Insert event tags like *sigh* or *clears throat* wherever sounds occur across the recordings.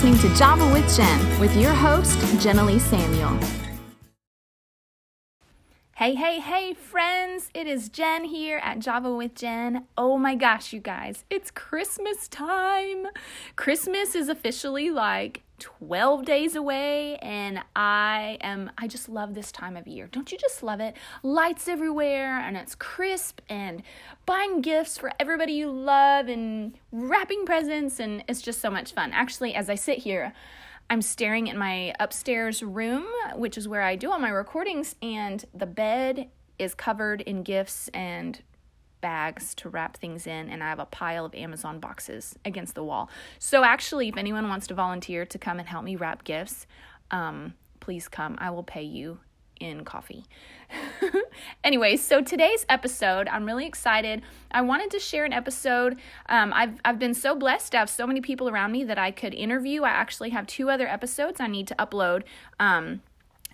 listening to Java with Jen with your host, Jenna Samuel. Hey, hey, hey, friends! It is Jen here at Java with Jen. Oh my gosh, you guys, it's Christmas time! Christmas is officially like 12 days away, and I am, I just love this time of year. Don't you just love it? Lights everywhere, and it's crisp, and buying gifts for everybody you love, and wrapping presents, and it's just so much fun. Actually, as I sit here, I'm staring at my upstairs room, which is where I do all my recordings, and the bed is covered in gifts and bags to wrap things in, and I have a pile of Amazon boxes against the wall. So, actually, if anyone wants to volunteer to come and help me wrap gifts, um, please come. I will pay you in coffee. *laughs* anyway, so today's episode, I'm really excited. I wanted to share an episode. Um, I've I've been so blessed to have so many people around me that I could interview. I actually have two other episodes I need to upload. Um,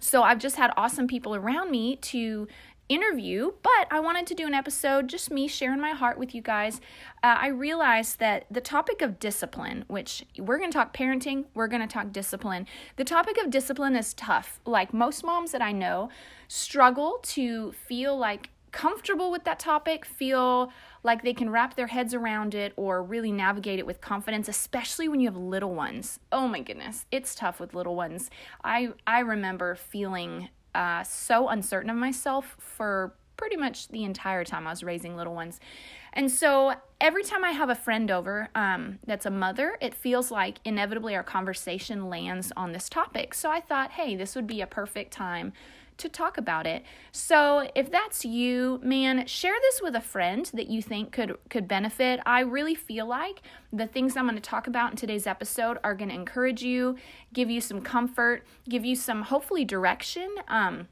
so I've just had awesome people around me to interview, but I wanted to do an episode, just me sharing my heart with you guys. Uh, I realized that the topic of discipline, which we're going to talk parenting, we're going to talk discipline. The topic of discipline is tough. Like most moms that I know struggle to feel like comfortable with that topic, feel like they can wrap their heads around it or really navigate it with confidence, especially when you have little ones. Oh my goodness, it's tough with little ones. I I remember feeling uh, so uncertain of myself for pretty much the entire time I was raising little ones. And so every time I have a friend over um, that's a mother, it feels like inevitably our conversation lands on this topic. So I thought, hey, this would be a perfect time to talk about it. So if that's you, man, share this with a friend that you think could could benefit. I really feel like the things I'm going to talk about in today's episode are going to encourage you, give you some comfort, give you some hopefully direction. Um,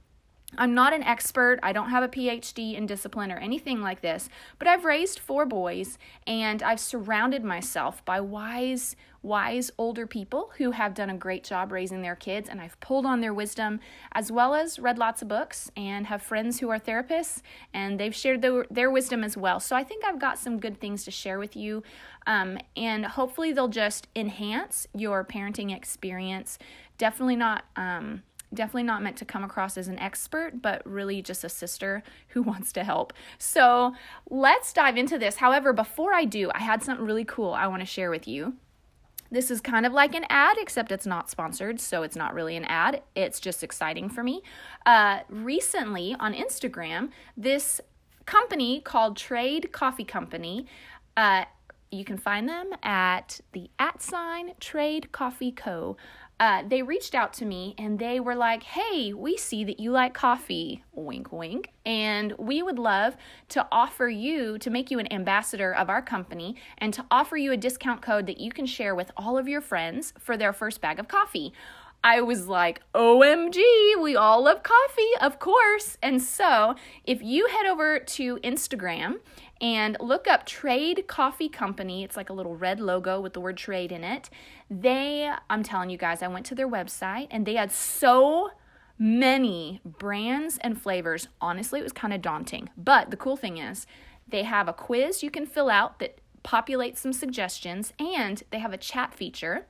I'm not an expert. I don't have a PhD in discipline or anything like this, but I've raised four boys and I've surrounded myself by wise, wise older people who have done a great job raising their kids, and I've pulled on their wisdom as well as read lots of books and have friends who are therapists and they've shared their, their wisdom as well. So I think I've got some good things to share with you, um, and hopefully they'll just enhance your parenting experience. Definitely not. Um, definitely not meant to come across as an expert, but really just a sister who *laughs* wants to help. So let's dive into this. However, before I do, I had something really cool I want to share with you. This is kind of like an ad, except it's not sponsored, so it's not really an ad. It's just exciting for me. Uh, recently on Instagram, this company called Trade Coffee Company. Uh, you can find them at the at sign Trade Coffee Co uh, they reached out to me and they were like, Hey, we see that you like coffee, wink, wink, and we would love to offer you to make you an ambassador of our company and to offer you a discount code that you can share with all of your friends for their first bag of coffee. I was like, OMG, we all love coffee, of course. And so, if you head over to Instagram and look up Trade Coffee Company, it's like a little red logo with the word trade in it. They, I'm telling you guys, I went to their website and they had so many brands and flavors. Honestly, it was kind of daunting. But the cool thing is, they have a quiz you can fill out that populates some suggestions, and they have a chat feature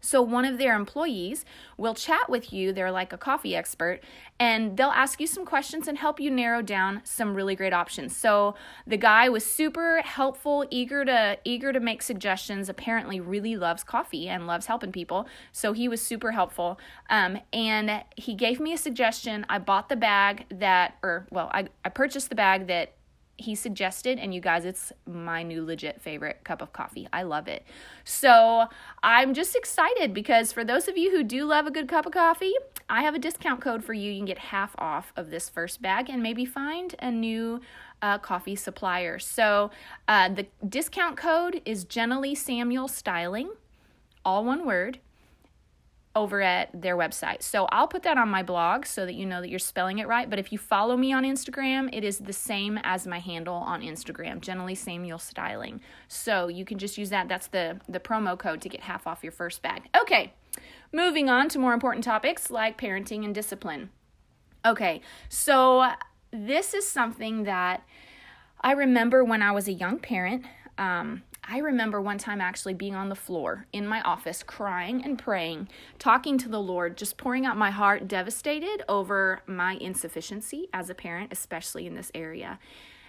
so, one of their employees will chat with you, they're like a coffee expert, and they'll ask you some questions and help you narrow down some really great options. So, the guy was super helpful, eager to eager to make suggestions, apparently really loves coffee and loves helping people. So, he was super helpful. Um, and he gave me a suggestion. I bought the bag that, or well, I, I purchased the bag that he suggested and you guys it's my new legit favorite cup of coffee. I love it. So i'm just excited because for those of you who do love a good cup of coffee i have a discount code for you. You can get half off of this first bag and maybe find a new uh, coffee supplier. So uh, the discount code is generally samuel styling all one word over at their website. So I'll put that on my blog so that you know that you're spelling it right. But if you follow me on Instagram, it is the same as my handle on Instagram, generally Samuel Styling. So you can just use that. That's the the promo code to get half off your first bag. Okay. Moving on to more important topics like parenting and discipline. Okay. So this is something that I remember when I was a young parent. Um, I remember one time actually being on the floor in my office, crying and praying, talking to the Lord, just pouring out my heart, devastated over my insufficiency as a parent, especially in this area.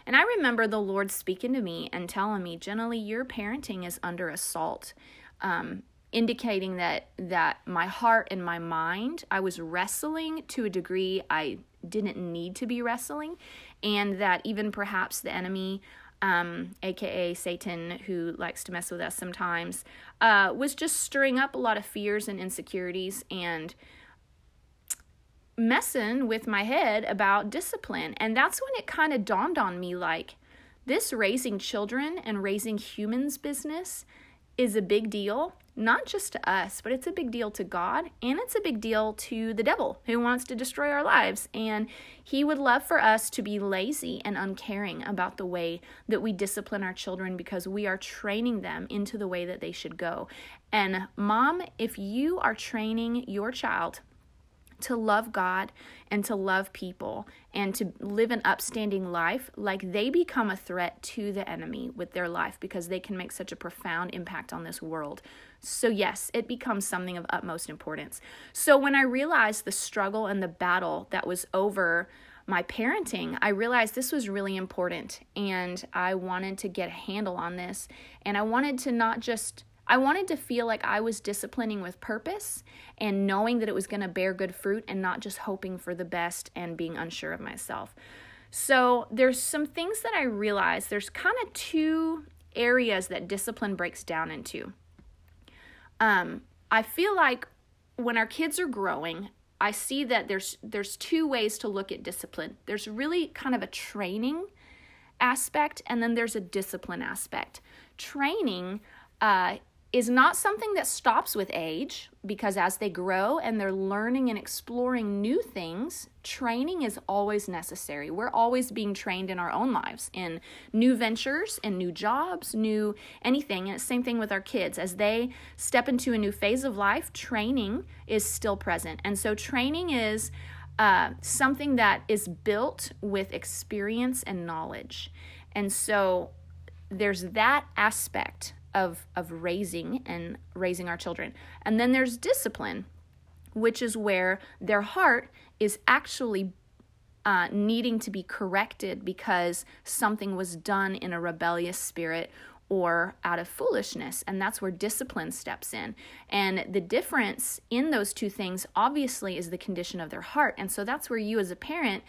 And I remember the Lord speaking to me and telling me, Lee, your parenting is under assault. Um, indicating that that my heart and my mind I was wrestling to a degree I didn't need to be wrestling and that even perhaps the enemy um, aka Satan, who likes to mess with us sometimes, uh, was just stirring up a lot of fears and insecurities and messing with my head about discipline. And that's when it kind of dawned on me like, this raising children and raising humans business is a big deal not just to us, but it's a big deal to God and it's a big deal to the devil who wants to destroy our lives. And he would love for us to be lazy and uncaring about the way that we discipline our children because we are training them into the way that they should go. And, mom, if you are training your child to love God and to love people and to live an upstanding life, like they become a threat to the enemy with their life because they can make such a profound impact on this world. So, yes, it becomes something of utmost importance. So, when I realized the struggle and the battle that was over my parenting, I realized this was really important and I wanted to get a handle on this. And I wanted to not just I wanted to feel like I was disciplining with purpose and knowing that it was going to bear good fruit and not just hoping for the best and being unsure of myself. So, there's some things that I realized there's kind of two areas that discipline breaks down into. Um, I feel like when our kids are growing, I see that there's there's two ways to look at discipline. There's really kind of a training aspect and then there's a discipline aspect. Training uh, is not something that stops with age because as they grow and they're learning and exploring new things, training is always necessary. We're always being trained in our own lives in new ventures and new jobs, new anything. And it's same thing with our kids. As they step into a new phase of life, training is still present. And so training is uh, something that is built with experience and knowledge. And so there's that aspect of of raising and raising our children. And then there's discipline, which is where their heart is actually uh, needing to be corrected because something was done in a rebellious spirit or out of foolishness. And that's where discipline steps in. And the difference in those two things, obviously, is the condition of their heart. And so that's where you, as a parent,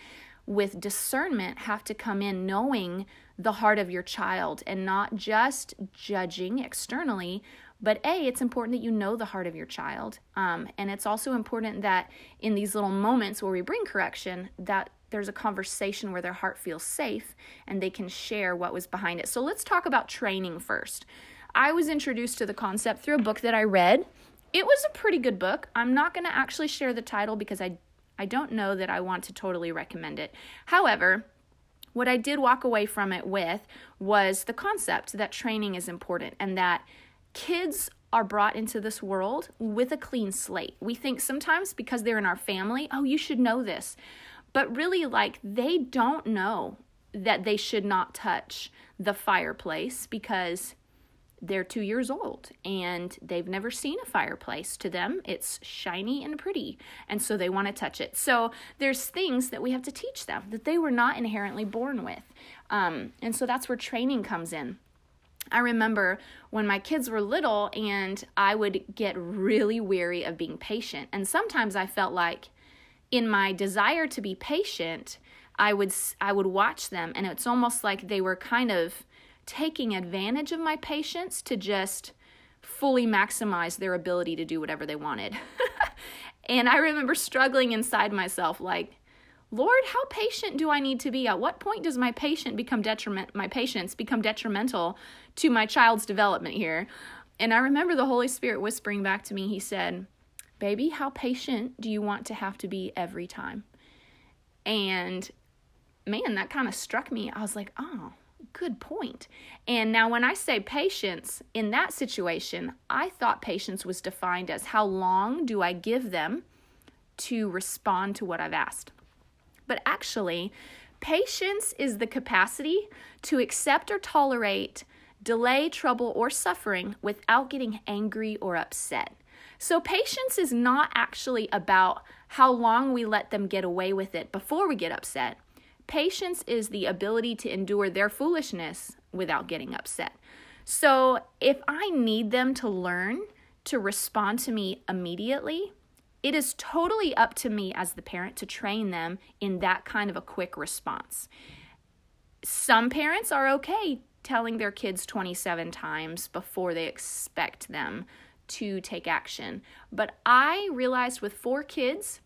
with discernment, have to come in knowing the heart of your child and not just judging externally but a it's important that you know the heart of your child. Um, and it's also important that in these little moments where we bring correction that there's a conversation where their heart feels safe and they can share what was behind it. So let's talk about training first. I was introduced to the concept through a book that i read. It was a pretty good book. I'm not going to actually share the title because i i don't know that i want to totally recommend it. However what I did walk away from it with was the concept that training is important and that kids are brought into this world with a clean slate. We think sometimes because they're in our family, oh, you should know this. But really, like, they don't know that they should not touch the fireplace because they're two years old and they've never seen a fireplace. To them, it's shiny and pretty, and so they want to touch it. So there's things that we have to teach them that they were not inherently born with. Um, and so that's where training comes in. I remember when my kids were little and I would get really weary of being patient. And sometimes I felt like in my desire to be patient, I would I would watch them and it's almost like they were kind of taking advantage of my patience to just fully maximize their ability to do whatever they wanted. *laughs* and I remember struggling inside myself like, Lord, how patient do I need to be? At what point does my patient become detriment my patience become detrimental to my child's development here? And I remember the Holy Spirit whispering back to me, he said, Baby, how patient do you want to have to be every time? And man, that kind of struck me. I was like, oh, good point. And now, when I say patience, in that situation, I thought patience was defined as how long do I give them to respond to what I've asked. But actually, patience is the capacity to accept or tolerate delay, trouble, or suffering without getting angry or upset. So, patience is not actually about how long we let them get away with it before we get upset. Patience is the ability to endure their foolishness without getting upset. So, if I need them to learn to respond to me immediately, it is totally up to me as the parent to train them in that kind of a quick response. Some parents are okay telling their kids 27 times before they expect them to take action. But I realized with four kids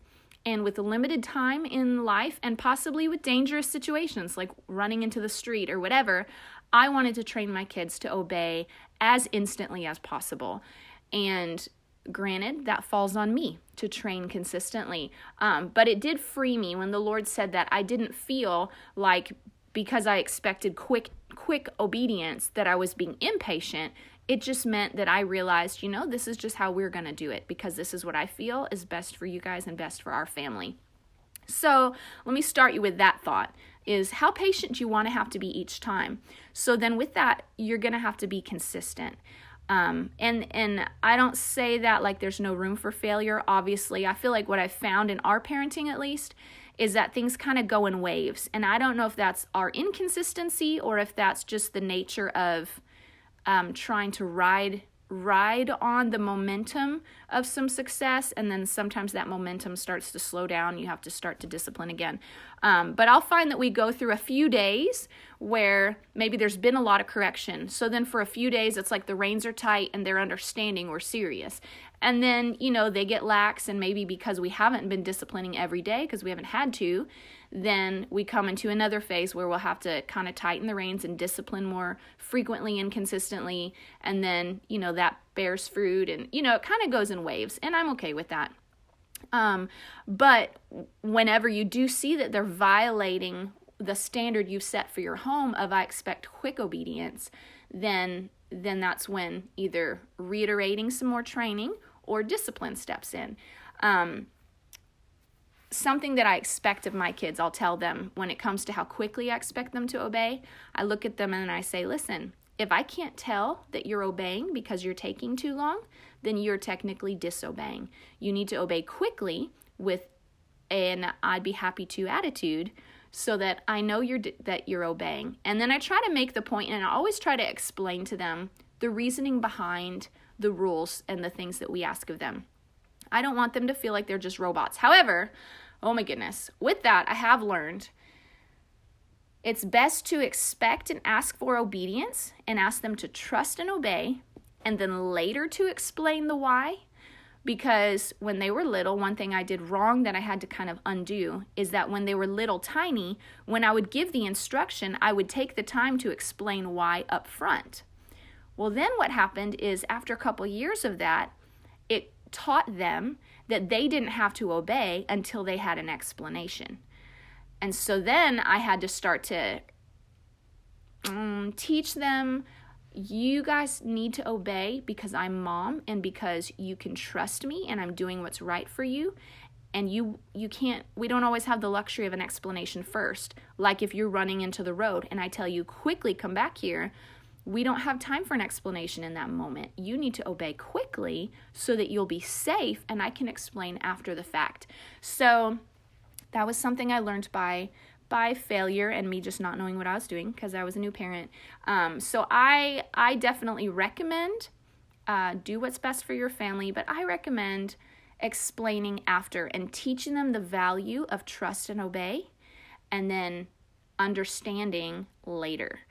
and with limited time in life and possibly with dangerous situations like running into the street or whatever, I wanted to train my kids to obey as instantly as possible. And granted, that falls on me to train consistently. Um, but it did free me when the Lord said that I didn't feel like because I expected quick quick obedience that I was being impatient. It just meant that I realized, you know, this is just how we're going to do it because this is what I feel is best for you guys and best for our family. So, let me start you with that thought is how patient do you want to have to be each time. So then with that, you're going to have to be consistent. Um, and and I don't say that like there's no room for failure. Obviously, I feel like what I found in our parenting, at least, is that things kind of go in waves. And I don't know if that's our inconsistency or if that's just the nature of um, trying to ride ride on the momentum of some success. And then sometimes that momentum starts to slow down. You have to start to discipline again. Um, but i'll find that we go through a few days where maybe there's been a lot of correction. So then for a few days it's like the reins are tight and they're understanding we're serious. And then you know they get lax and maybe because we haven't been disciplining every day because we haven't had to then we come into another phase where we'll have to kind of tighten the reins and discipline more frequently and consistently. And then, you know, that bears fruit and, you know, it kind of goes in waves. And I'm okay with that. Um, but whenever you do see that they're violating the standard you've set for your home of I expect quick obedience, then then that's when either reiterating some more training or discipline steps in. Um, something that I expect of my kids, I'll tell them when it comes to how quickly I expect them to obey. I look at them and I say, listen, if I can't tell that you're obeying because you're taking too long, then you're technically disobeying. You need to obey quickly with an I'd be happy to attitude so that I know you're that you're obeying. And then I try to make the point and I always try to explain to them the reasoning behind the rules and the things that we ask of them. I don't want them to feel like they're just robots. However, oh my goodness, with that, I have learned it's best to expect and ask for obedience and ask them to trust and obey, and then later to explain the why. Because when they were little, one thing I did wrong that I had to kind of undo is that when they were little tiny, when I would give the instruction, I would take the time to explain why up front. Well, then what happened is after a couple years of that, taught them that they didn't have to obey until they had an explanation. And so then I had to start to um, teach them you guys need to obey because I'm mom and because you can trust me and I'm doing what's right for you and you you can't we don't always have the luxury of an explanation first like if you're running into the road and I tell you quickly come back here we don't have time for an explanation in that moment. You need to obey quickly so that you'll be safe and I can explain after the fact. So that was something I learned by by failure and me just not knowing what I was doing because I was a new parent. Um, so I I definitely recommend uh, do what's best for your family, but I recommend explaining after and teaching them the value of trust and obey, and then understanding later.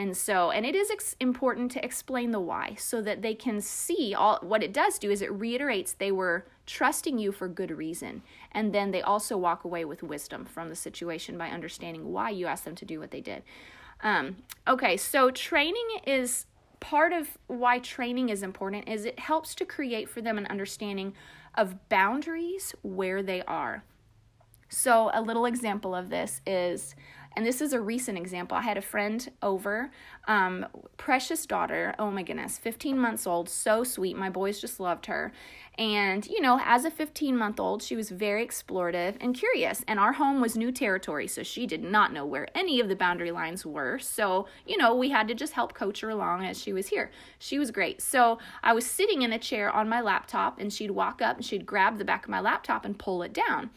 And so, and it is ex- important to explain the why so that they can see all what it does do is it reiterates they were trusting you for good reason. And then they also walk away with wisdom from the situation by understanding why you asked them to do what they did. Um, okay, so training is part of why training is important is it helps to create for them an understanding of boundaries where they are. So, a little example of this is and this is a recent example. I had a friend over, um, precious daughter, oh my goodness, 15 months old, so sweet. My boys just loved her. And, you know, as a 15 month old, she was very explorative and curious. And our home was new territory, so she did not know where any of the boundary lines were. So, you know, we had to just help coach her along as she was here. She was great. So I was sitting in a chair on my laptop, and she'd walk up and she'd grab the back of my laptop and pull it down.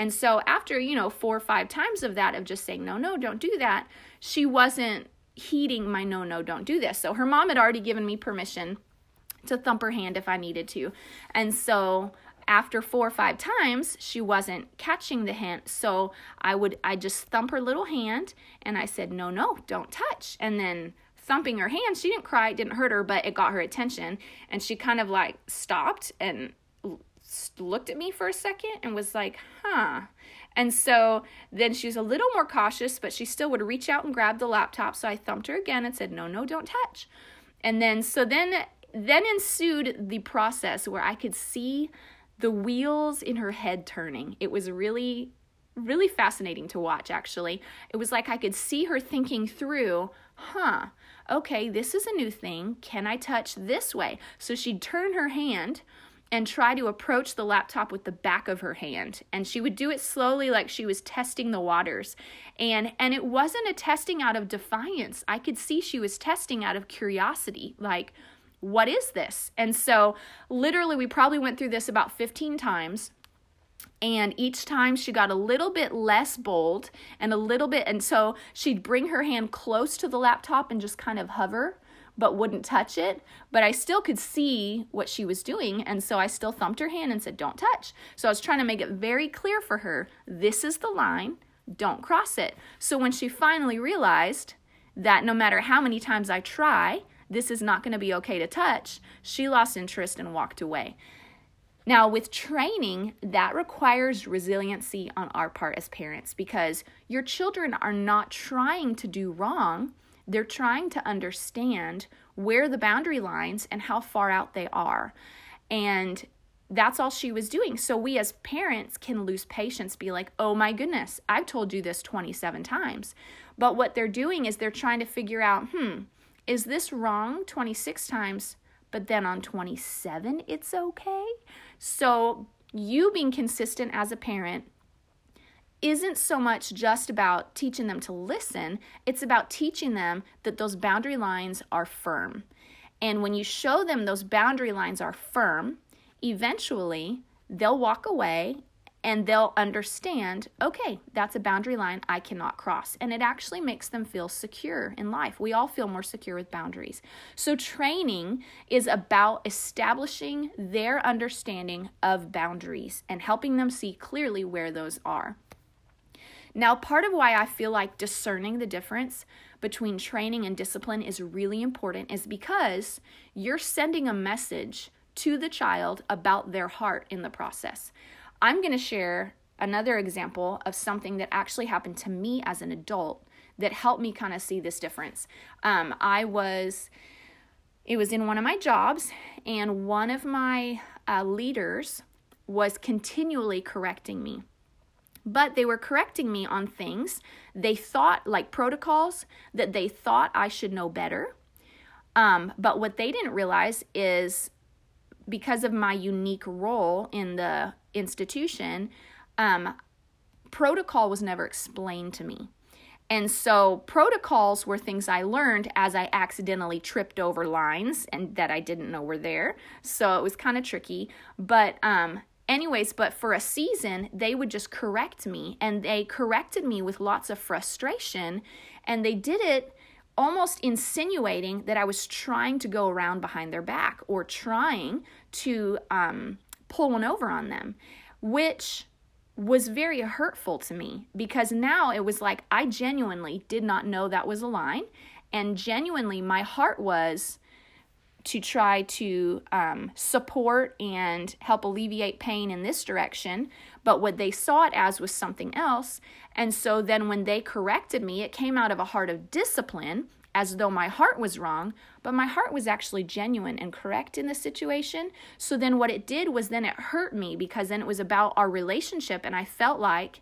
And so after, you know, four or five times of that, of just saying, no, no, don't do that, she wasn't heeding my no, no, don't do this. So her mom had already given me permission to thump her hand if I needed to. And so after four or five times she wasn't catching the hint so i would i just thump her little hand and i said no no don't touch and then thumping her hand she didn't cry it didn't hurt her but it got her attention and she kind of like stopped and looked at me for a second and was like huh and so then she was a little more cautious but she still would reach out and grab the laptop so i thumped her again and said no no don't touch and then so then then ensued the process where I could see the wheels in her head turning. It was really, really fascinating to watch, actually. It was like I could see her thinking through, huh, okay, this is a new thing. Can I touch this way? So she'd turn her hand and try to approach the laptop with the back of her hand and she would do it slowly like she was testing the waters and and it wasn't a testing out of defiance i could see she was testing out of curiosity like what is this? And so, literally, we probably went through this about 15 times. And each time she got a little bit less bold and a little bit, and so she'd bring her hand close to the laptop and just kind of hover, but wouldn't touch it. But I still could see what she was doing. And so I still thumped her hand and said, Don't touch. So I was trying to make it very clear for her this is the line, don't cross it. So when she finally realized that no matter how many times I try, this is not going to be okay to touch, she lost interest and walked away. Now, with training, that requires resiliency on our part as parents because your children are not trying to do wrong. They're trying to understand where the boundary lines and how far out they are. And that's all she was doing. So we as parents can lose patience, be like, oh my goodness, I've told you this 27 times. But what they're doing is they're trying to figure out, hmm, is this wrong 26 times, but then on 27 it's okay? So, you being consistent as a parent isn't so much just about teaching them to listen, it's about teaching them that those boundary lines are firm. And when you show them those boundary lines are firm, eventually they'll walk away and they'll understand okay, that's a boundary line I cannot cross. And it actually makes them feel secure in life. We all feel more secure with boundaries. So, training is about establishing their understanding of boundaries and helping them see clearly where those are. Now, part of why I feel like discerning the difference between training and discipline is really important is because you're sending a message to the child about their heart in the process. I'm going to share another example of something that actually happened to me as an adult that helped me kind of see this difference. Um, I was, it was in one of my jobs, and one of my uh, leaders was continually correcting me. But they were correcting me on things they thought, like protocols, that they thought I should know better. Um, but what they didn't realize is because of my unique role in the institution, um, protocol was never explained to me. And so protocols were things I learned as I accidentally tripped over lines and that I didn't know were there. So it was kind of tricky. But um anyways, but for a season they would just correct me and they corrected me with lots of frustration and they did it almost insinuating that I was trying to go around behind their back or trying to um, pull one over on them, which was very hurtful to me because now it was like I genuinely did not know that was a line. And genuinely, my heart was to try to um, support and help alleviate pain in this direction. But what they saw it as was something else. And so then when they corrected me, it came out of a heart of discipline as though my heart was wrong, but my heart was actually genuine and correct in the situation. So then what it did was then it hurt me because then it was about our relationship, and I felt like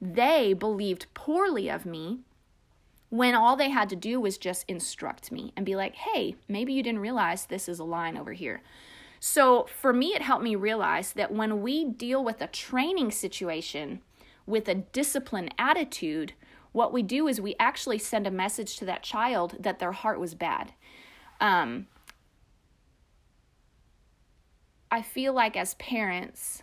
they believed poorly of me when all they had to do was just instruct me and be like, hey, maybe you didn't realize this is a line over here. So for me, it helped me realize that when we deal with a training situation with a disciplined attitude, what we do is we actually send a message to that child that their heart was bad. Um, I feel like as parents,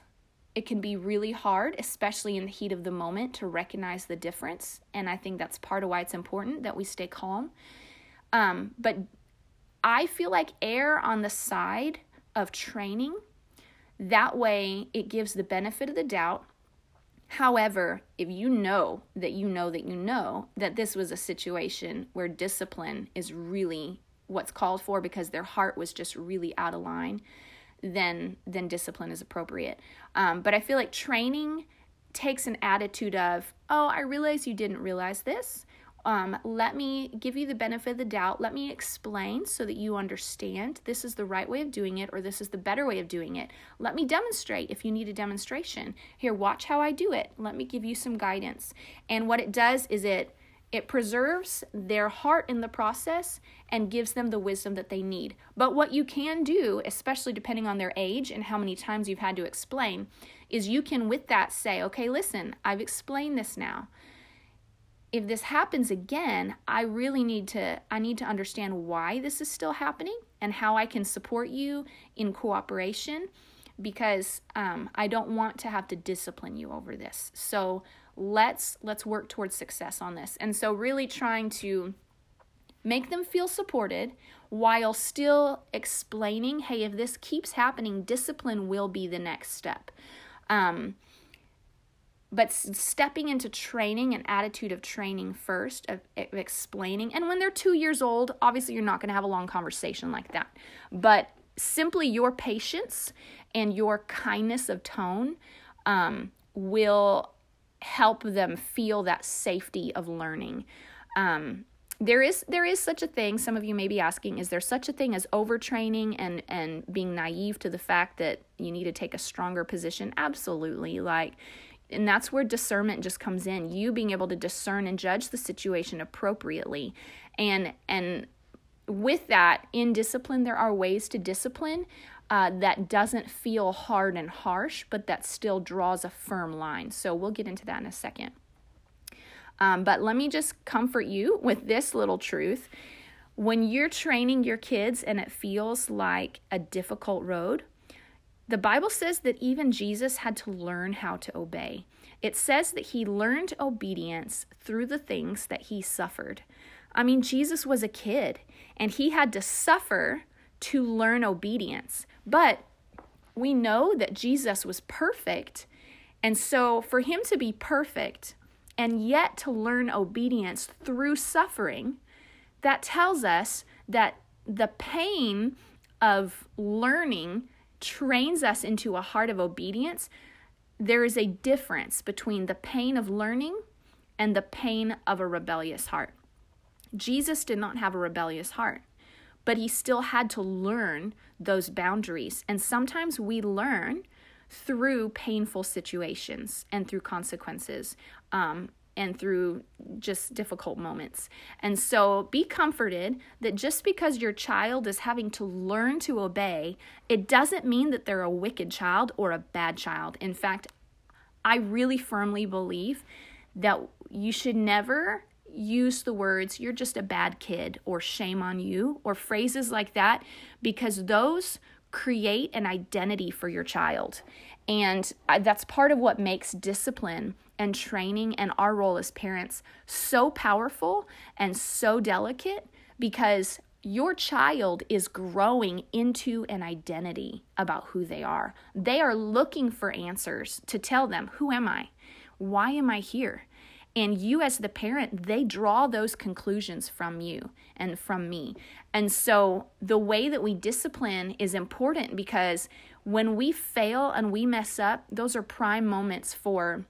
it can be really hard, especially in the heat of the moment, to recognize the difference. And I think that's part of why it's important that we stay calm. Um, but I feel like err on the side of training. That way, it gives the benefit of the doubt. However, if you know that you know that you know that this was a situation where discipline is really what's called for because their heart was just really out of line, then then discipline is appropriate. Um, but I feel like training takes an attitude of, oh, I realize you didn't realize this. Um, let me give you the benefit of the doubt. Let me explain so that you understand this is the right way of doing it or this is the better way of doing it. Let me demonstrate if you need a demonstration. Here, watch how I do it. Let me give you some guidance. And what it does is it it preserves their heart in the process and gives them the wisdom that they need. But what you can do, especially depending on their age and how many times you've had to explain, is you can with that say, okay, listen, I've explained this now if this happens again, I really need to I need to understand why this is still happening and how I can support you in cooperation because um, I don't want to have to discipline you over this. So let's let's work towards success on this. And so really trying to make them feel supported while still explaining, hey, if this keeps happening, discipline will be the next step. Um, but stepping into training an attitude of training first of, of, explaining and when they're two years old obviously you're not going to have a long conversation like that but simply your patience and your kindness of tone um, will help them feel that safety of learning. Um, there is there is such a thing some of you may be asking is there such a thing as overtraining and and being naive to the fact that you need to take a stronger position? Absolutely. Like and that's where discernment just comes in you being able to discern and judge the situation appropriately. And and with that in discipline there are ways to discipline uh, that doesn't feel hard and harsh but that still draws a firm line so we'll get into that in a second um, but let me just comfort you with this little truth when you're training your kids and it feels like a difficult road the Bible says that even Jesus had to learn how to obey. It says that he learned obedience through the things that he suffered. I mean, Jesus was a kid and he had to suffer to learn obedience. But we know that Jesus was perfect. And so, for him to be perfect and yet to learn obedience through suffering, that tells us that the pain of learning trains us into a heart of obedience, there is a difference between the pain of learning and the pain of a rebellious heart. Jesus did not have a rebellious heart, but he still had to learn those boundaries. And sometimes we learn through painful situations and through consequences. Um, and through just difficult moments. And so be comforted that just because your child is having to learn to obey, it doesn't mean that they're a wicked child or a bad child. In fact, I really firmly believe that you should never use the words, you're just a bad kid, or shame on you, or phrases like that, because those create an identity for your child. And that's part of what makes discipline and training and our role as parents so powerful and so delicate because your child is growing into an identity about who they are. They are looking for answers to tell them, Who am I? Why am I here? And you, as the parent, they draw those conclusions from you and from me. And so the way that we discipline is important because when we fail and we mess up, those are prime moments for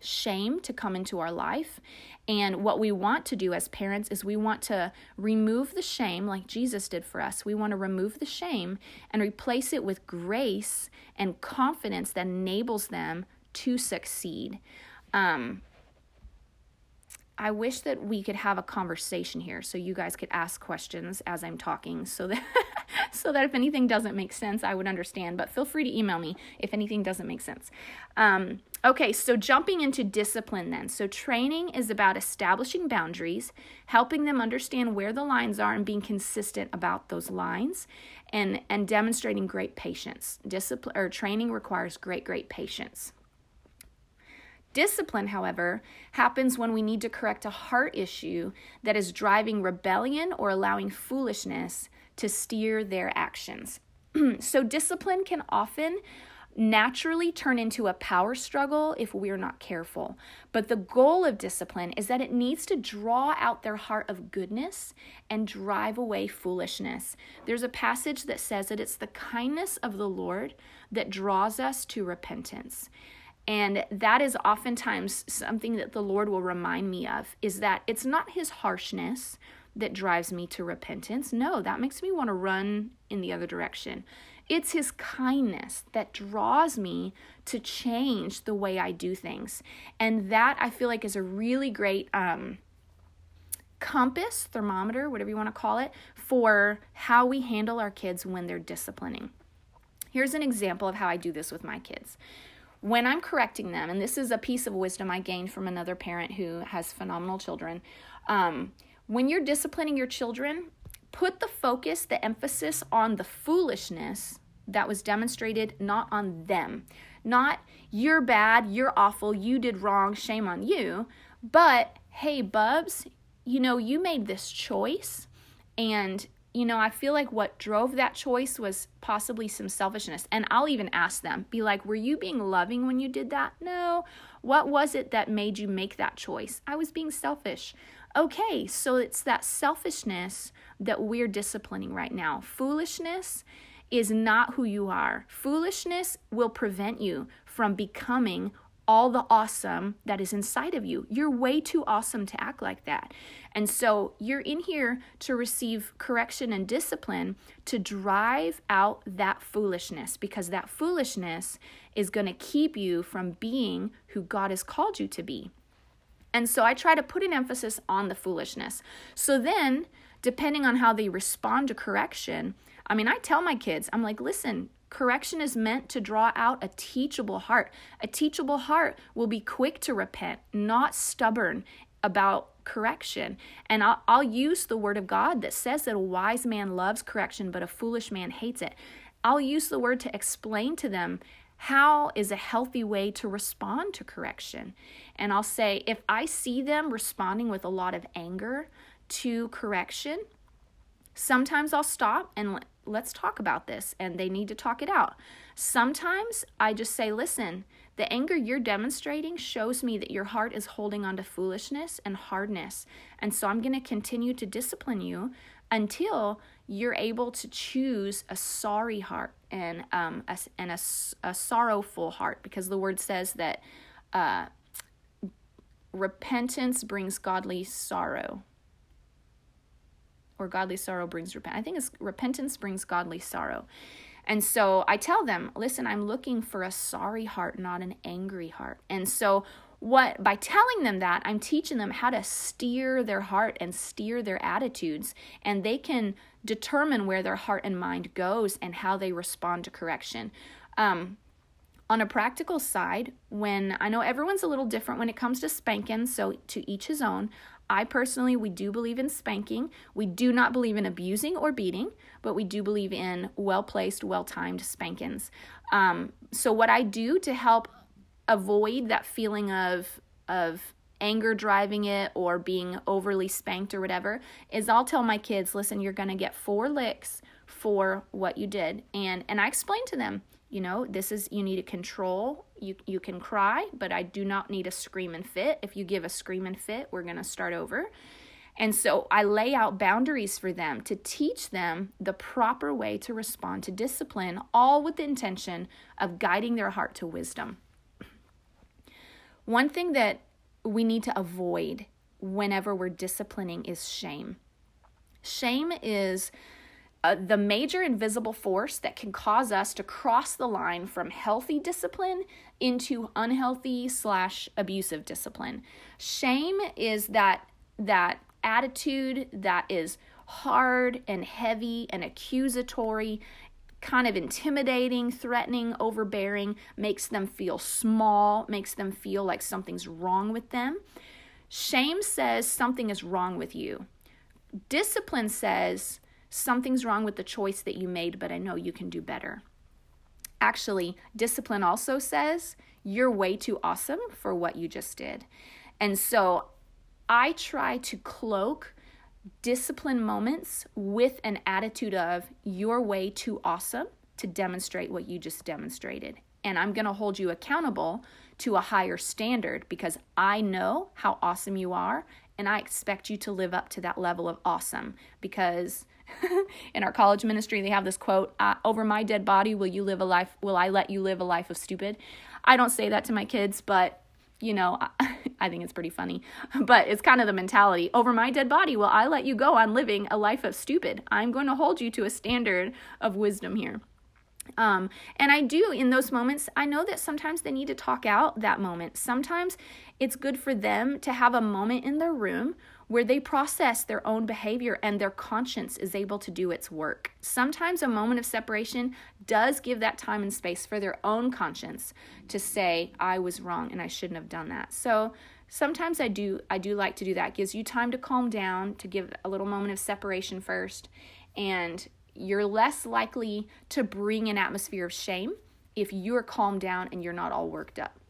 shame to come into our life. And what we want to do as parents is we want to remove the shame, like Jesus did for us. We want to remove the shame and replace it with grace and confidence that enables them to succeed. Um, I wish that we could have a conversation here so you guys could ask questions as I'm talking so that *laughs* so that if anything doesn't make sense, I would understand. But feel free to email me if anything doesn't make sense. Um, okay, so jumping into discipline then. So training is about establishing boundaries, helping them understand where the lines are and being consistent about those lines and and demonstrating great patience. Discipline or training requires great great patience. Discipline, however, happens when we need to correct a heart issue that is driving rebellion or allowing foolishness to steer their actions. *clears throat* so, discipline can often naturally turn into a power struggle if we're not careful. But the goal of discipline is that it needs to draw out their heart of goodness and drive away foolishness. There's a passage that says that it's the kindness of the Lord that draws us to repentance. And that is oftentimes something that the Lord will remind me of is that it's not his harshness that drives me to repentance. No, that makes me want to run in the other direction. It's his kindness that draws me to change the way I do things. And that I feel like is a really great um, compass, thermometer, whatever you want to call it, for how we handle our kids when they're disciplining. Here's an example of how I do this with my kids when I'm correcting them, and this is a piece of wisdom I gained from another parent who has phenomenal children, um, when you're disciplining your children, put the focus, the emphasis on the foolishness that was demonstrated, not on them. Not you're bad, you're awful, you did wrong, shame on you, but hey, Bubs, you know, you made this choice and you know, I feel like what drove that choice was possibly some selfishness. And I'll even ask them, be like, were you being loving when you did that? No. What was it that made you make that choice? I was being selfish. Okay, so it's that selfishness that we're disciplining right now. Foolishness is not who you are. Foolishness will prevent you from becoming all the awesome that is inside of you. You're way too awesome to act like that. And so you're in here to receive correction and discipline to drive out that foolishness because that foolishness is going to keep you from being who God has called you to be. And so I try to put an emphasis on the foolishness. So then, depending on how they respond to correction, I mean, I tell my kids, I'm like, listen, Correction is meant to draw out a teachable heart. A teachable heart will be quick to repent, not stubborn about correction. And I'll, I'll, use the word of God that says that a wise man loves correction, but a foolish man hates it. I'll use the word to explain to them how is a healthy way to respond to correction. And I'll say, if I see them responding with a lot of anger to correction, sometimes I'll stop and let's talk about this and they need to talk it out. Sometimes I just say, listen, the anger you're demonstrating shows me that your heart is holding on to foolishness and hardness. And so I'm going to continue to discipline you until you're able to choose a sorry heart and, um, a, and a, a sorrowful heart because the word says that uh, repentance brings godly sorrow or godly sorrow brings repentance. I think it's repentance brings godly sorrow. And so I tell them, listen, I'm looking for a sorry heart, not an angry heart. And so what by telling them that, I'm teaching them how to steer their heart and steer their attitudes and they can determine where their heart and mind goes and how they respond to correction. Um, on a practical side, when I know everyone's a little different when it comes to spanking, so to each his own, I personally, we do believe in spanking. We do not believe in abusing or beating, but we do believe in well placed, well timed spankings. Um, so, what I do to help avoid that feeling of, of anger driving it or being overly spanked or whatever is I'll tell my kids, listen, you're going to get four licks for what you did. And, and I explain to them, you know, this is, you need to control you you can cry, but I do not need a scream and fit. If you give a scream and fit, we're going to start over. And so I lay out boundaries for them to teach them the proper way to respond to discipline, all with the intention of guiding their heart to wisdom. One thing that we need to avoid whenever we're disciplining is shame. Shame is uh, the major invisible force that can cause us to cross the line from healthy discipline into unhealthy slash abusive discipline. Shame is that that attitude that is hard and heavy and accusatory, kind of intimidating, threatening, overbearing, makes them feel small, makes them feel like something's wrong with them. Shame says something is wrong with you. Discipline says something's wrong with the choice that you made, but I know you can do better. Actually, discipline also says you're way too awesome for what you just did. And so I try to cloak discipline moments with an attitude of you're way too awesome to demonstrate what you just demonstrated. And I'm going to hold you accountable to a higher standard because I know how awesome you are and I expect you to live up to that level of awesome because *laughs* in our college ministry they have this quote uh, over my dead body will you live a life will I let you live a life of stupid? I don't say that to my kids but you know *laughs* I think it's pretty funny. *laughs* But it's kind of the mentality. Over my dead body will I let you go? On living a life of stupid. I'm going to hold you to a standard of wisdom here. Um, and I do in those moments, I know that sometimes they need to talk out that moment. Sometimes it's good for them to have a moment in their room where they process their own behavior and their conscience is able to do its work. Sometimes a moment of separation does give that time and space for their own conscience to say, I was wrong and I shouldn't have done that. So sometimes I do I do like to do that. It gives you time to calm down, to give a little moment of separation first and you're less likely to bring an atmosphere of shame if you're calmed down and you're not all worked up.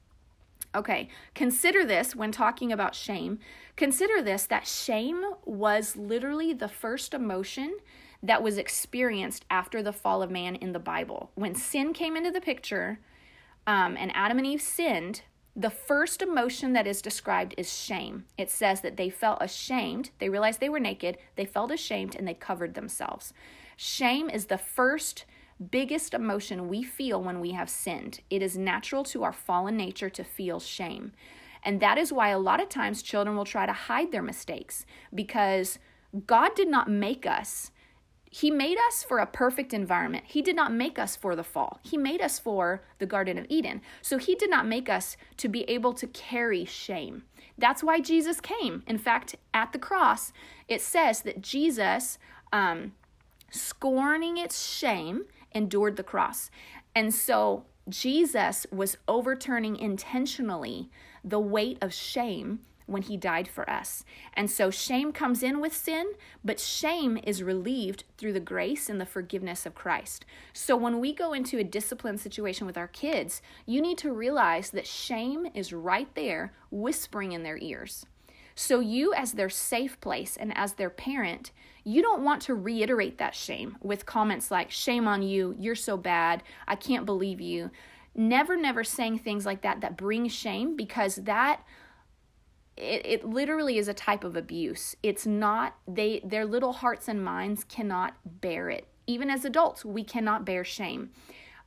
Okay, consider this when talking about shame. Consider this that shame was literally the first emotion that was experienced after the fall of man in the Bible. When sin came into the picture um, and Adam and Eve sinned, the first emotion that is described is shame. It says that they felt ashamed. They realized they were naked, they felt ashamed, and they covered themselves. Shame is the first biggest emotion we feel when we have sinned. It is natural to our fallen nature to feel shame. And that is why a lot of times children will try to hide their mistakes because God did not make us. He made us for a perfect environment. He did not make us for the fall. He made us for the Garden of Eden. So He did not make us to be able to carry shame. That's why Jesus came. In fact, at the cross, it says that Jesus um, scorning its shame, endured the cross. And so Jesus was overturning intentionally the weight of shame when he died for us. And so shame comes in with sin, but shame is relieved through the grace and the forgiveness of Christ. So when we go into a discipline situation with our kids, you need to realize that shame is right there whispering in their ears. So you, as their safe place and as their parent, you don't want to reiterate that shame with comments like, shame on you, you're so bad, I can't believe you. Never, never saying things like that that bring shame because that it, it literally is a type of abuse. It's not they their little hearts and minds cannot bear it. Even as adults, we cannot bear shame.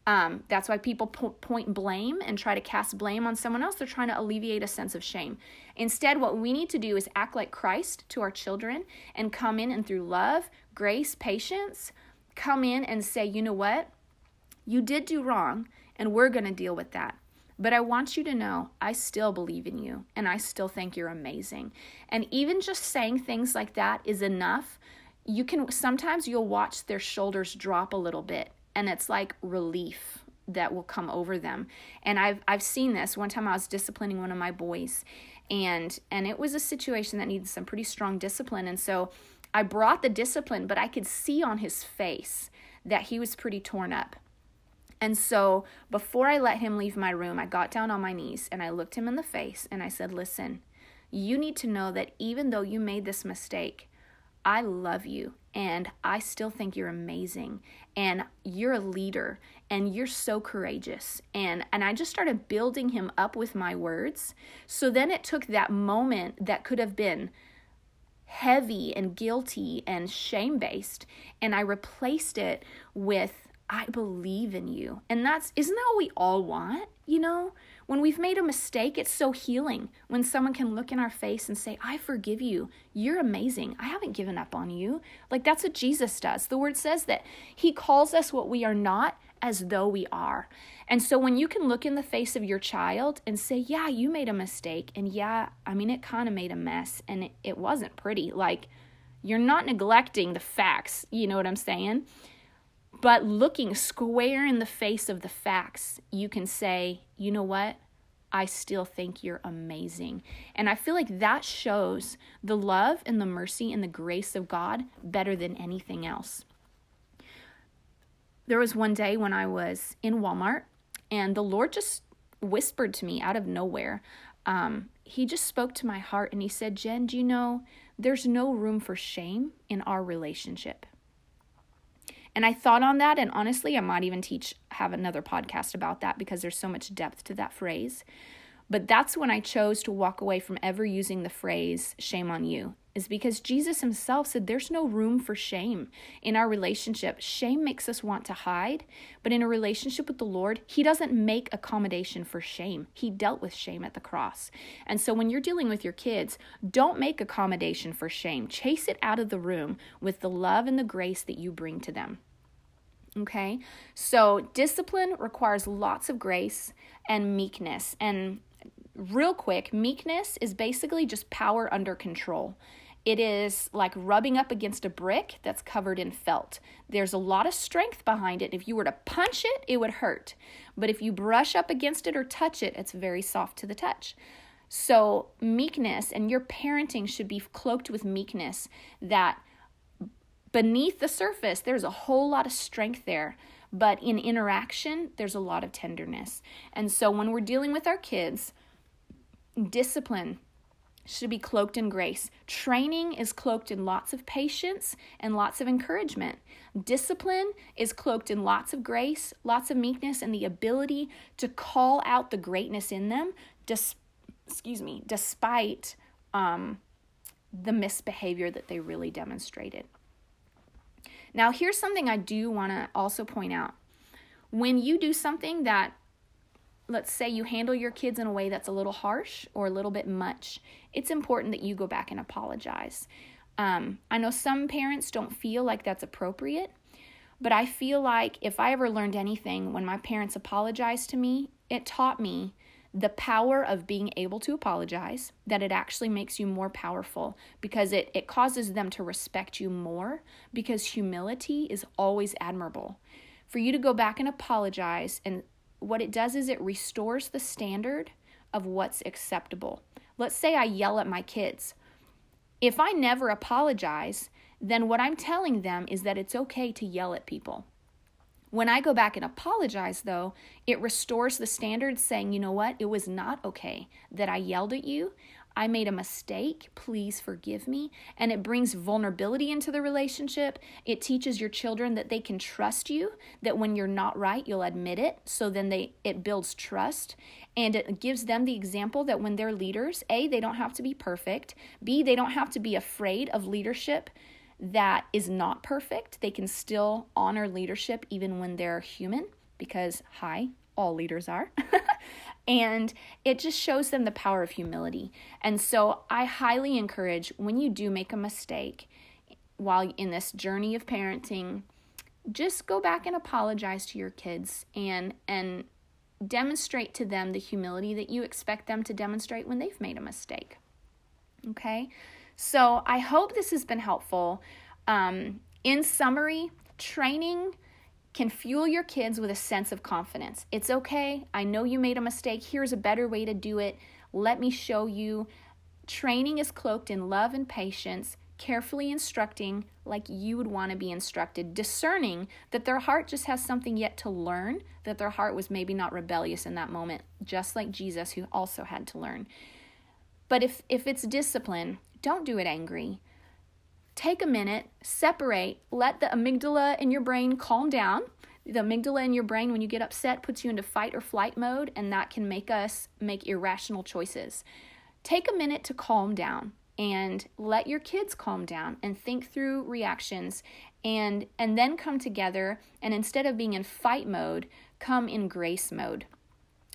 Um, that's why people po- point blame and try to cast blame on someone else. They're trying to alleviate a sense of shame. Instead, what we need to do is act like Christ to our children and come in and through love, grace, patience, come in and say, you know what? You did do wrong, and we're going to deal with that. But I want you to know I still believe in you and I still think you're amazing. And even just saying things like that is enough. You can sometimes you'll watch their shoulders drop a little bit and it's like relief that will come over them. And I've I've seen this. One time I was disciplining one of my boys and and it was a situation that needed some pretty strong discipline and so I brought the discipline, but I could see on his face that he was pretty torn up. And so before I let him leave my room, I got down on my knees and I looked him in the face and I said, Listen, you need to know that even though you made this mistake, I love you and I still think you're amazing and you're a leader and you're so courageous. And and I just started building him up with my words. So then it took that moment that could have been heavy and guilty and shame based and I replaced it with I believe in you. And that's isn't that what we all want you know When we've made a mistake, it's so healing when someone can look in our face and say, I forgive you. You're amazing. I haven't given up on you. Like that's what Jesus does. The word says that he calls us what we are not as though we are. And so when you can look in the face of your child and say, Yeah, you made a mistake. And yeah, I mean, it kind of made a mess and it, it wasn't pretty. Like, you're not neglecting the facts. You know what I'm saying? But looking square in the face of the facts, you can say, you know what? I still think you're amazing. And I feel like that shows the love and the mercy and the grace of God better than anything else. There was one day when I was in Walmart and the Lord just whispered to me out of nowhere. Um, he just spoke to my heart and he said, Jen, do you know there's no room for shame in our relationship? And I thought on that, and honestly, I might even teach, have another podcast about that because there's so much depth to that phrase. But that's when I chose to walk away from ever using the phrase shame on you, is because Jesus himself said there's no room for shame in our relationship. Shame makes us want to hide, but in a relationship with the Lord, he doesn't make accommodation for shame. He dealt with shame at the cross. And so when you're dealing with your kids, don't make accommodation for shame. Chase it out of the room with the love and the grace that you bring to them. Okay? So discipline requires lots of grace and meekness. And real quick, meekness is basically just power under control. It is like rubbing up against a brick that's covered in felt. There's a lot of strength behind it. If you were to punch it, it would hurt. But if you brush up against it or touch it, it's very soft to the touch. So, meekness and your parenting should be cloaked with meekness that beneath the surface, there's a whole lot of strength there. But in interaction, there's a lot of tenderness. And so when we're dealing with our kids, discipline should be cloaked in grace. Training is cloaked in lots of patience and lots of encouragement. Discipline is cloaked in lots of grace, lots of meekness, and the ability to call out the greatness in them, dis- excuse me, despite um, the misbehavior that they really demonstrated. Now, here's something I do want to also point out. When you do something that let's say you handle your kids in a way that's a little harsh or a little bit much, it's important that you go back and apologize. Um, I know some parents don't feel like that's appropriate, but I feel like if I ever learned anything when my parents apologized to me, it taught me the power of being able to apologize, that it actually makes you more powerful because it, it causes them to respect you more because humility is always admirable. For you to go back and apologize and what it does is it restores the standard of what's acceptable. Let's say I yell at my kids. If I never apologize, then what I'm telling them is that it's okay to yell at people. When I go back and apologize, though, it restores the standard saying, you know what, it was not okay that I yelled at you. I made a mistake. Please forgive me. And it brings vulnerability into the relationship. It teaches your children that they can trust you, that when you're not right, you'll admit it. So then they it builds trust and it gives them the example that when they're leaders, A, they don't have to be perfect. B, they don't have to be afraid of leadership that is not perfect. They can still honor leadership even when they're human because hi, all leaders are. *laughs* And it just shows them the power of humility. And so I highly encourage when you do make a mistake while in this journey of parenting, just go back and apologize to your kids and and demonstrate to them the humility that you expect them to demonstrate when they've made a mistake. Okay? So I hope this has been helpful. Um, in summary, training can fuel your kids with a sense of confidence. It's okay. I know you made a mistake. Here's a better way to do it. Let me show you. Training is cloaked in love and patience, carefully instructing like you would want to be instructed, discerning that their heart just has something yet to learn, that their heart was maybe not rebellious in that moment, just like Jesus, who also had to learn. But if, if it's discipline, don't do it angry take a minute, separate, let the amygdala in your brain calm down. The amygdala in your brain, when you get upset, puts you into fight or flight mode, and that can make us make irrational choices. Take a minute to calm down and let your kids calm down and think through reactions and and then come together and instead of being in fight mode come in grace mode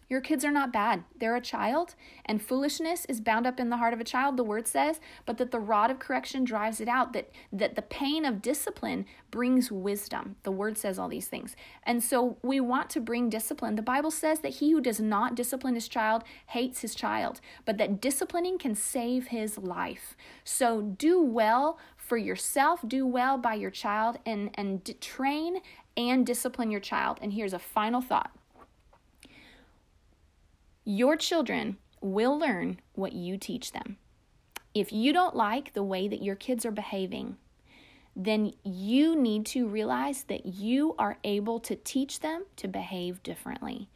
Your kids are not bad. They're a child, and foolishness is bound up in the heart of a child, the word says, but that the rod of correction drives it out, that, that the pain of discipline brings wisdom. The word says all these things. And so we want to bring discipline. The Bible says that he who does not discipline his child hates his child, but that disciplining can save his life. So do well for yourself, do well by your child, and, and train and discipline your child. And here's a final thought your children will learn what you teach them. If you don't like the way that your kids are behaving, then you need to realize that you are able to teach them to behave differently.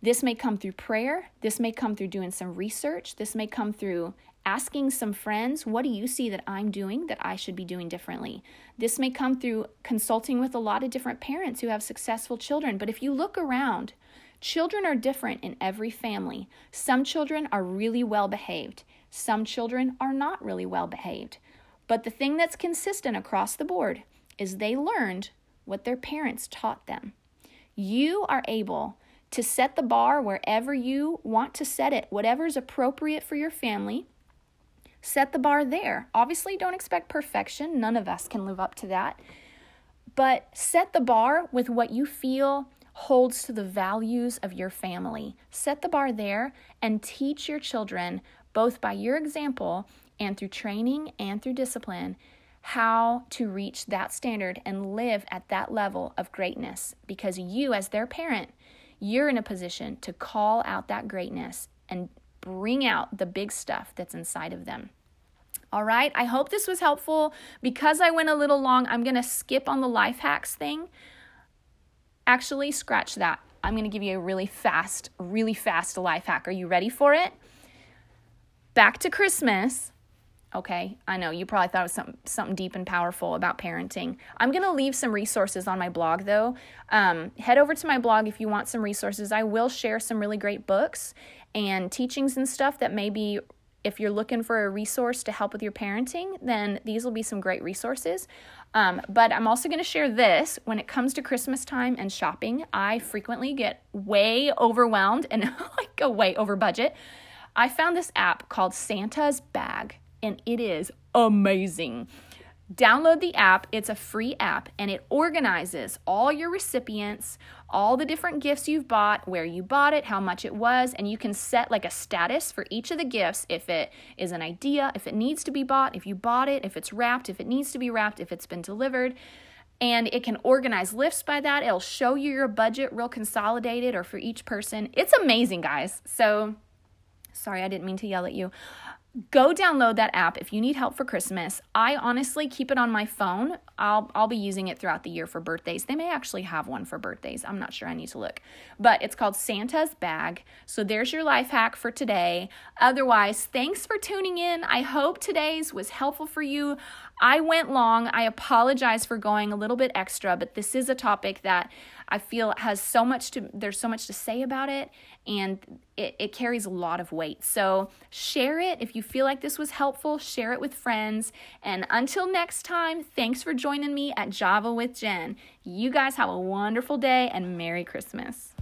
This may come through prayer. This may come through doing some research. This may come through asking some friends, what do you see that I'm doing that I should be doing differently? This may come through consulting with a lot of different parents who have successful children. But if you look around, Children are different in every family. Some children are really well behaved, some children are not really well behaved. But the thing that's consistent across the board is they learned what their parents taught them. You are able to set the bar wherever you want to set it, whatever's appropriate for your family. Set the bar there. Obviously, don't expect perfection. None of us can live up to that. But set the bar with what you feel holds to the values of your family. Set the bar there and teach your children, both by your example and through training and through discipline, how to reach that standard and live at that level of greatness. Because you, as their parent, you're in a position to call out that greatness and bring out the big stuff that's inside of them. All right, I hope this was helpful. Because I went a little long, I'm going to skip on the life hacks thing. Actually, scratch that. I'm going to give you a really fast, really fast life hack. Are you ready for it? Back to Christmas. Okay, I know you probably thought it was something, something deep and powerful about parenting. I'm going to leave some resources on my blog though. Um, head over to my blog if you want some resources. I will share some really great books and teachings and stuff that maybe if you're looking for a resource to help with your parenting, then these will be some great resources. Um, but I'm also going to share this when it comes to Christmas time and shopping. I frequently get way overwhelmed and *laughs* like go way over budget. I found this app called Santa's Bag, and it is amazing. Download the app, it's a free app, and it organizes all your recipients, all the different gifts you've bought, where you bought it, how much it was, and you can set like a status for each of the gifts if it is an idea, if it needs to be bought, if you bought it, if it's wrapped, if it needs to be wrapped, if it's been delivered. And it can organize lists by that. It'll show you your budget real consolidated or for each person. It's amazing, guys. So, sorry, I didn't mean to yell at you. Go download that app if you need help for Christmas. I honestly keep it on my phone. I'll I'll be using it throughout the year for birthdays. They may actually have one for birthdays. I'm not sure. I need to look. But it's called Santa's Bag. So there's your life hack for today. Otherwise, thanks for tuning in. I hope today's was helpful for you. I went long. I apologize for going a little bit extra, but this is a topic that I feel has so much to there's so much to say about it and it, it carries a lot of weight. So share it if you feel like this was helpful, share it with friends. And until next time, thanks for joining me at Java with Jen. You guys have a wonderful day and Merry Christmas.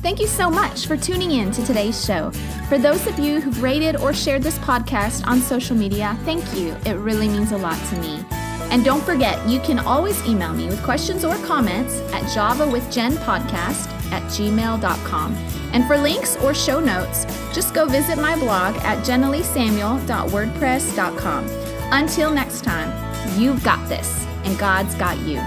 Thank you so much for tuning in to today's show. For those of you who've rated or shared this podcast on social media, thank you. It really means a lot to me. And don't forget, you can always email me with questions or comments at javawithjenpodcast at gmail.com. And for links or show notes, just go visit my blog at jennaleesamuel.wordpress.com. Until next time, you've got this, and God's got you.